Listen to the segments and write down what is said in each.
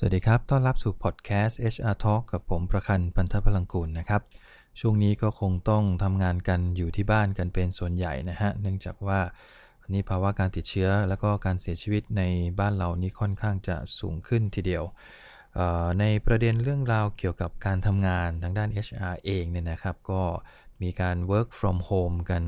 สวัสดีครับ ต้อนรับสู่พอดแคสต์ HR Talk กับผมประคันพันธพลังกุลนะครับ ช่วงนี้ก็คงต้องทำงานกันอยู่ที่บ้านกันเป็นส่วนใหญ่นะฮะ เนื่องจากว่านนี้ภาวะการติดเชื้อแล้วก็การเสียชีวิตในบ้านเรานี้ค่อนข้างจะสูงขึ้นทีเดียว ในประเด็นเรื่องราวเกี่ยวกับการทำงานทางด้าน HR เองเนี่ยนะครับ ก็มีการ work from home กัน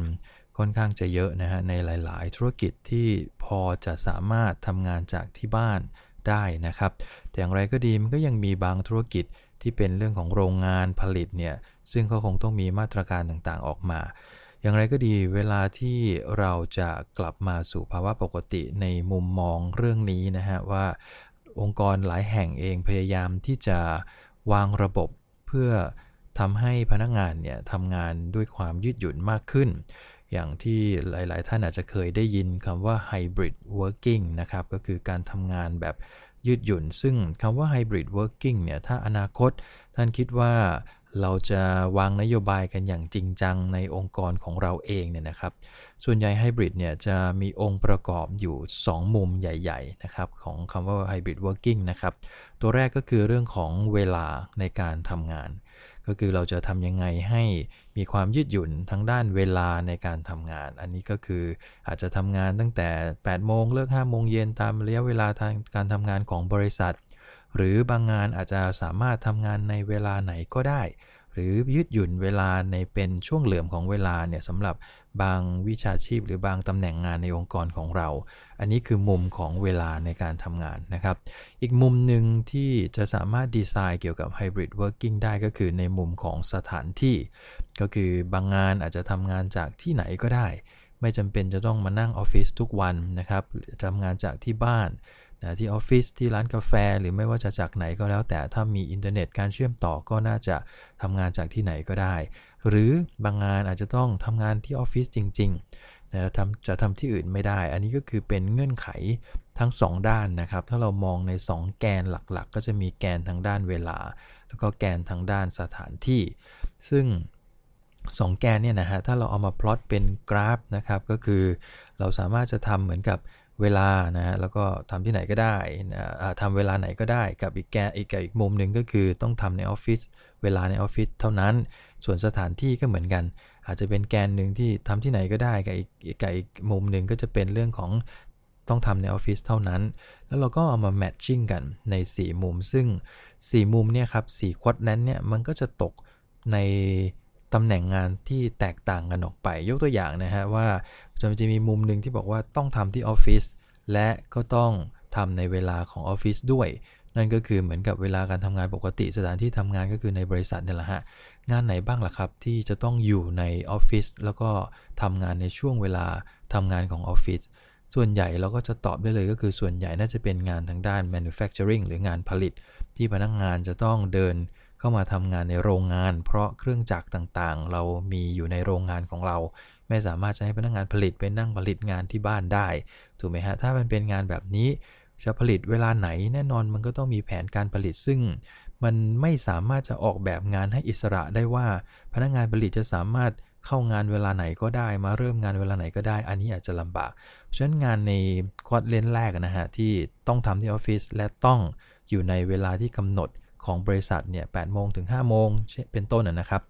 ค่อนข้างจะเยอะนะฮะในหลาย ๆ ธุรกิจที่พอจะสามารถทำงานจากที่บ้าน ได้นะครับ แต่อย่างไรก็ดีมันก็ยังมีบางธุรกิจที่เป็นเรื่องของโรงงานผลิตเนี่ยซึ่งก็คงต้องมีมาตรการต่างๆออกมา อย่างไรก็ดีเวลาที่เราจะกลับมาสู่ภาวะปกติในมุมมองเรื่องนี้นะฮะว่าองค์กรหลายแห่งเองพยายามที่จะวางระบบเพื่อทำให้พนักงานเนี่ยทำงานด้วยความยืดหยุ่นมากขึ้น อย่างที่หลาย ๆ ท่านอาจจะเคยได้ยินคำว่า hybrid working นะครับ ก็คือการทำงานแบบยืดหยุ่น ซึ่งคำว่า hybrid working เนี่ย ถ้าอนาคตท่านคิดว่าเราจะวางนโยบายกันอย่างจริงจังในองค์กรของเราเองเนี่ยนะครับ ส่วนใหญ่ไฮบริดเนี่ยจะมีองค์ประกอบอยู่ 2 มุมใหญ่ๆนะครับของคำว่า hybrid working นะครับ ตัวแรกก็คือเรื่องของเวลาในการทำงานก็คือเราจะทำยังไงให้มีความยืดหยุ่นทั้งด้านเวลาในการทำงาน อันนี้ก็คืออาจจะทำงานตั้งแต่ 8 โมงเลิก 5 โมงเย็นตามระยะเวลาทางการทำงานของบริษัท หรือบางงานอาจจะสามารถทำงานในเวลาไหนก็ได้ หรือยืดหยุ่นเวลาในเป็นช่วงเหลื่อมของเวลาเนี่ยสำหรับบางวิชาชีพ หรือบางตำแหน่งงานในองค์กรของเรา อันนี้คือมุมของเวลาในการทำงานนะครับ อีกมุมหนึ่งที่จะสามารถดีไซน์เกี่ยวกับ hybrid working ได้ก็คือในมุมของสถานที่ ก็คือบางงานอาจจะทำงานจากที่ไหนก็ได้ ไม่จำเป็นจะต้องมานั่งออฟฟิศทุกวันนะครับทำงานจากที่บ้าน นะที่ออฟฟิศที่ร้านกาแฟหรือไม่ว่าจะจากไหนก็แล้ว แต่ถ้ามีอินเทอร์เน็ตการเชื่อมต่อก็น่าจะทำงานจากที่ไหนก็ได้ หรือบางงานอาจจะต้องทำงานที่ออฟฟิศจริงๆนะทำจะทำที่อื่นไม่ได้ อันนี้ก็คือเป็นเงื่อนไขทั้ง 2 ด้านนะครับ ถ้าเรามองใน 2 แกนหลักๆ ก็จะมีแกนทางด้านเวลา แล้วก็แกนทางด้านสถานที่ ซึ่ง2แกนเนี่ยนะฮะ ถ้าเราเอามาพลอตเป็นกราฟนะครับ ก็คือเราสามารถจะทำเหมือนกับ เวลานะฮะแล้วก็ทำที่ไหนก็ได้นะทำเวลาไหนก็ได้กับอีกแกอีกแกอีกมุมหนึ่งก็คือต้องทำในออฟฟิศเวลาในออฟฟิศเท่านั้น ส่วนสถานที่ก็เหมือนกัน อาจจะเป็นแกนหนึ่งที่ทำที่ไหนก็ได้กับอีกกับอีกมุมหนึ่งก็จะเป็นเรื่องของต้องทำในออฟฟิศเท่านั้น แล้วเราก็เอามาแมทชิ่งกันใน 4 มุม ซึ่ง 4 มุมเนี่ยครับ4ควอดนั้นเนี่ยมันก็จะตกใน ตำแหน่งงานที่แตกต่างกันออกไป ยกตัวอย่างนะฮะว่าจะจะมีมุมหนึ่งที่บอกว่าต้องทำที่ออฟฟิศและก็ต้องทำในเวลาของออฟฟิศด้วย นั่นก็คือเหมือนกับเวลาการทำงานปกติสถานที่ทำงานก็คือในบริษัทนี่แหละฮะงานไหนบ้างล่ะครับ ที่จะต้องอยู่ในออฟฟิศแล้วก็ทำงานในช่วงเวลาทำงานของออฟฟิศส่วนใหญ่เราก็จะตอบได้เลยก็คือส่วนใหญ่น่าจะเป็นงานทางด้าน manufacturing หรืองานผลิต ที่พนักงงานจะต้องเดิน เข้ามาทำงานในโรงงาน เพราะเครื่องจักรต่างๆ เรามีอยู่ในโรงงานของเรา ไม่สามารถจะให้พนักงงานผลิตไปนั่งผลิตงานที่บ้านได้ ถูกไหมฮะ ถ้ามันเป็นงานแบบนี้จะผลิตเวลาไหนแน่นอนมันก็ต้องมีแผนการผลิตซึ่ง มันไม่สามารถจะออกแบบงานให้อิสระได้ว่า พนักงานผลิตจะสามารถเข้างานเวลาไหนก็ได้ มาเริ่มงานเวลาไหนก็ได้ อันนี้อาจจะลำบากฉะนั้นงานในควอดเลนแรกนะฮะที่ต้องทำที่ออฟฟิศและต้องอยู่ในเวลาที่กำหนด ของบริษัทเนี่ย8โมงถึง5โมงเป็นต้นนะครับ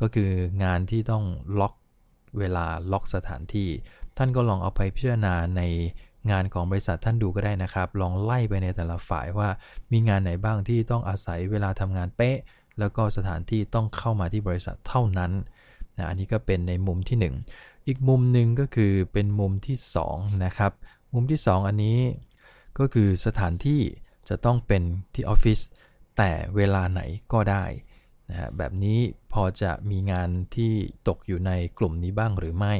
ก็คืองานที่ต้องล็อกเวลาล็อกสถานที่ ท่านก็ลองเอาไปพิจารณาในงานของบริษัทท่านดูก็ได้นะครับ ลองไล่ไปในแต่ละฝ่ายว่ามีงานไหนบ้างที่ต้องอาศัยเวลาทำงานเป๊ะ แล้วก็สถานที่ต้องเข้ามาที่บริษัทเท่านั้นนะอันนี้ก็เป็นในมุมที่ 1 อีกมุมหนึ่งก็คือเป็นมุมที่2นะครับ มุมที่ 2 อันนี้ก็คือสถานที่จะต้องเป็นที่ออฟฟิศ แต่เวลาไหนก็ได้นะฮะแบบนี้พอจะมีงานที่ตกอยู่ในกลุ่มนี้บ้างหรือไม่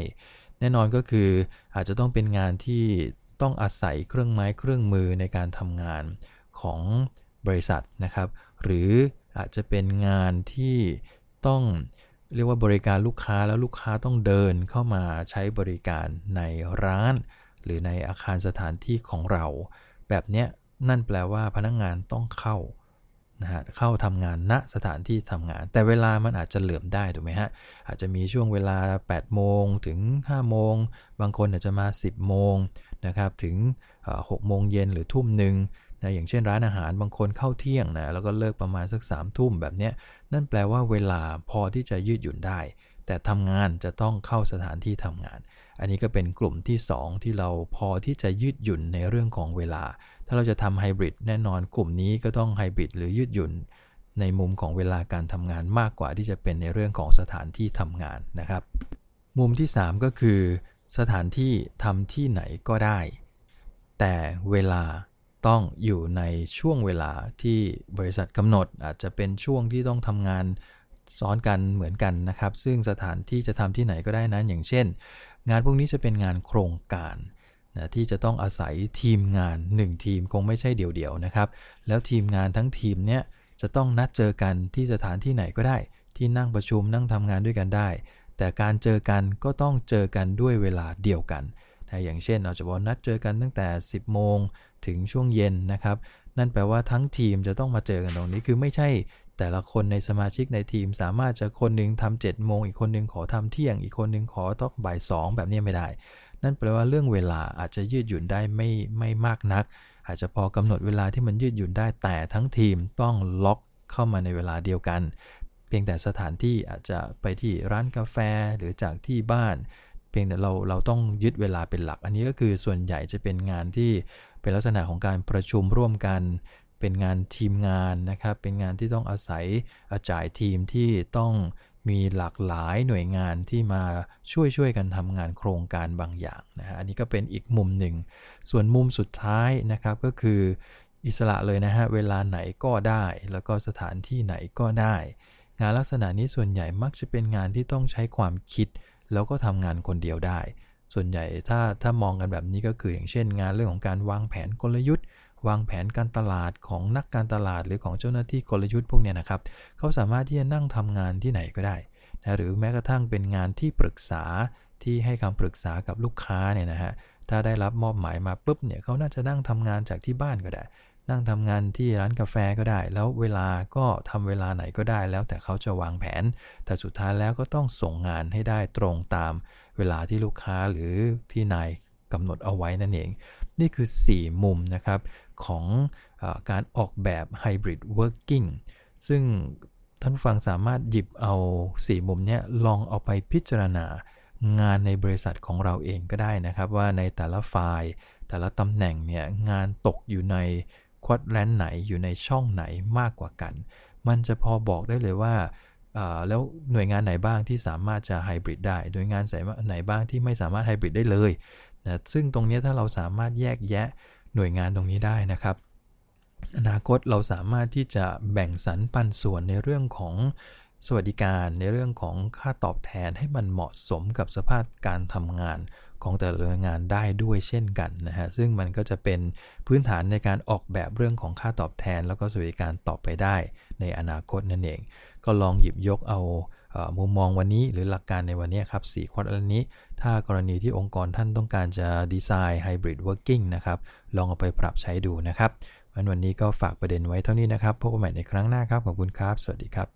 แน่นอนก็คืออาจจะต้องเป็นงานที่ต้องอาศัยเครื่องไม้เครื่องมือในการทำงานของบริษัทนะครับ หรืออาจจะเป็นงานที่ต้องเรียกว่าบริการลูกค้าแล้วลูกค้าต้องเดินเข้ามาใช้บริการในร้าน หรือในอาคารสถานที่ของเรา แบบนี้นั่นแปลว่าพนักงงานต้องเข้า นะฮะเข้าทำงานณสถานที่ทำงาน แต่เวลามันอาจจะเหลื่อมได้ถูกไหมฮะอาจจะมีช่วงเวลา 8 โมงถึง 5 โมง บางคนอาจจะมา 10 โมงนะครับถึง6โมงเย็นหรือทุ่มหนึ่งนะอย่างเช่นร้านอาหารบางคนเข้าเที่ยงนะแล้วก็เลิกประมาณสัก3ามทุ่มแบบเนี้ยนั่นแปลว่าเวลาพอที่จะยืดหยุ่นได้ แต่ทำงานจะต้องเข้าสถานที่ทำงาน อันนี้ก็เป็นกลุ่มที่ 2 ที่เราพอที่จะยืดหยุ่นในเรื่องของเวลา ถ้าเราจะทำไฮบริดแน่นอนกลุ่มนี้ก็ต้องไฮบริดหรือยืดหยุ่นในมุมของเวลาการทำงานมากกว่าที่จะเป็นในเรื่องของสถานที่ทำงานนะครับ มุมที่ 3 ก็คือ สถานที่ทำที่ไหนก็ได้ แต่เวลาต้องอยู่ในช่วงเวลาที่บริษัทกำหนด อาจจะเป็นช่วงที่ต้องทำงาน ซ้อนกันเหมือนกันนะครับ ซึ่งสถานที่จะทำที่ไหนก็ได้นั้น อย่างเช่น งานพวกนี้จะเป็นงานโครงการนะที่จะต้องอาศัยทีมงาน 1 ทีมคงไม่ใช่เดี่ยวๆนะครับ แล้วทีมงานทั้งทีมเนี้ยจะต้องนัดเจอกันที่สถานที่ไหนก็ได้ ที่นั่งประชุมนั่งทำงานด้วยกันได้ แต่การเจอกันก็ต้องเจอกันด้วยเวลาเดียวกันนะอย่างเช่นเราจะบอกนัดเจอกันตั้งแต่ 10 โมงถึงช่วงเย็นนะครับ นั่นแปลว่าทั้งทีมจะต้องมาเจอกันตรงนี้คือไม่ใช่ แต่ละคนในสมาชิกในทีมสามารถจะคนหนึ่งทำเจ็ดโมงอีกคนหนึ่งขอทำเที่ยง อีกคนหนึ่งขอต้องบ่ายสองแบบนี้ไม่ได้ นั่นแปลว่าเรื่องเวลาอาจจะยืดหยุ่นได้ไม่ไม่มากนัก อาจจะพอกำหนดเวลาที่มันยืดหยุ่นได้แต่ทั้งทีมต้องล็อกเข้ามาในเวลาเดียวกัน เพียงแต่สถานที่อาจจะไปที่ร้านกาแฟหรือจากที่บ้าน เพียงแต่เราเราต้องยึดเวลาเป็นหลัก อันนี้ก็คือส่วนใหญ่จะเป็นงานที่เป็นลักษณะของการประชุมร่วมกัน เป็นงานทีมงานนะครับ เป็นงานที่ต้องอาศัยอาจ่ายทีมที่ต้องมีหลากหลายหน่วยงานที่มาช่วยช่วยกันทำงานโครงการบางอย่างนะฮะอันนี้ก็เป็นอีกมุมหนึ่ง ส่วนมุมสุดท้ายนะครับก็คืออิสระเลยนะฮะเวลาไหนก็ได้ แล้วก็สถานที่ไหนก็ได้ งานลักษณะนี้ส่วนใหญ่มักจะเป็นงานที่ต้องใช้ความคิด แล้วก็ทำงานคนเดียวได้ ส่วนใหญ่ถ้าถ้ามองกันแบบนี้ก็คืออย่างเช่น งานเรื่องของการวางแผนกลยุทธ์ วางแผนการตลาดของนักการตลาดหรือของเจ้าหน้าที่กลยุทธ์พวกนี้นะครับเขาสามารถที่จะนั่งทำงานที่ไหนก็ได้นะหรือแม้กระทั่งเป็นงานที่ปรึกษาที่ให้คำปรึกษากับลูกค้าเนี่ยนะฮะ ถ้าได้รับมอบหมายมาปุ๊บเนี่ยเขาน่าจะนั่งทำงานจากที่บ้านก็ได้ นั่งทำงานที่ร้านกาแฟก็ได้ แล้วเวลาก็ทำเวลาไหนก็ได้ แล้วแต่เขาจะวางแผน แต่สุดท้ายแล้วก็ต้องส่งงานให้ได้ตรงตามเวลาที่ลูกค้าหรือที่นายกำหนดเอาไว้นั่นเอง นี่คือ 4 มุมนะครับของอการออกแบบ Hybrid Working ซึ่งท่านฟังสามารถหยิบเอา 4 มุมนี้ลองเอาไปพิจารณา งานในบริษัทของเราเองก็ได้นะครับว่าในแต่ละไฟล์แต่ละตำแหน่งเนี่ยงานตกอยู่ในควอดแลนไหนอยู่ในช่องไหนมากกว่ากัน มันจะพอบอกได้เลยว่าแล้วหน่วยงานไหนบ้างที่สามารถจะไฮบริดได้หน่วยงานไหนบ้างที่ไม่สามารถไฮบริดได้เลยนะซึ่งตรงนี้ถ้าเราสามารถแยกแยะหน่วยงานตรงนี้ได้นะครับ อนาคตเราสามารถที่จะแบ่งสรรปันส่วนในเรื่องของ สวัสดิการในเรื่องของค่าตอบแทนให้มันเหมาะสมกับสภาพการทำงานของแต่ละงานได้ด้วยเช่นกันนะฮะซึ่งมันก็จะเป็นพื้นฐานในการออกแบบเรื่องของค่าตอบแทน แล้วก็สวัสดิการต่อไปได้ในอนาคตนั่นเอง ก็ลองหยิบยกเอามุมมองวันนี้หรือหลักการในวันนี้ครับสี่ข้ออันนี้ ถ้ากรณีที่องค์กรท่านต้องการจะ design hybrid working นะครับลองเอาไปปรับใช้ดูนะครับวันนี้ก็ฝากประเด็นไว้เท่านี้นะครับพบกันใหม่ในครั้งหน้าครับขอบคุณครับ สวัสดีครับ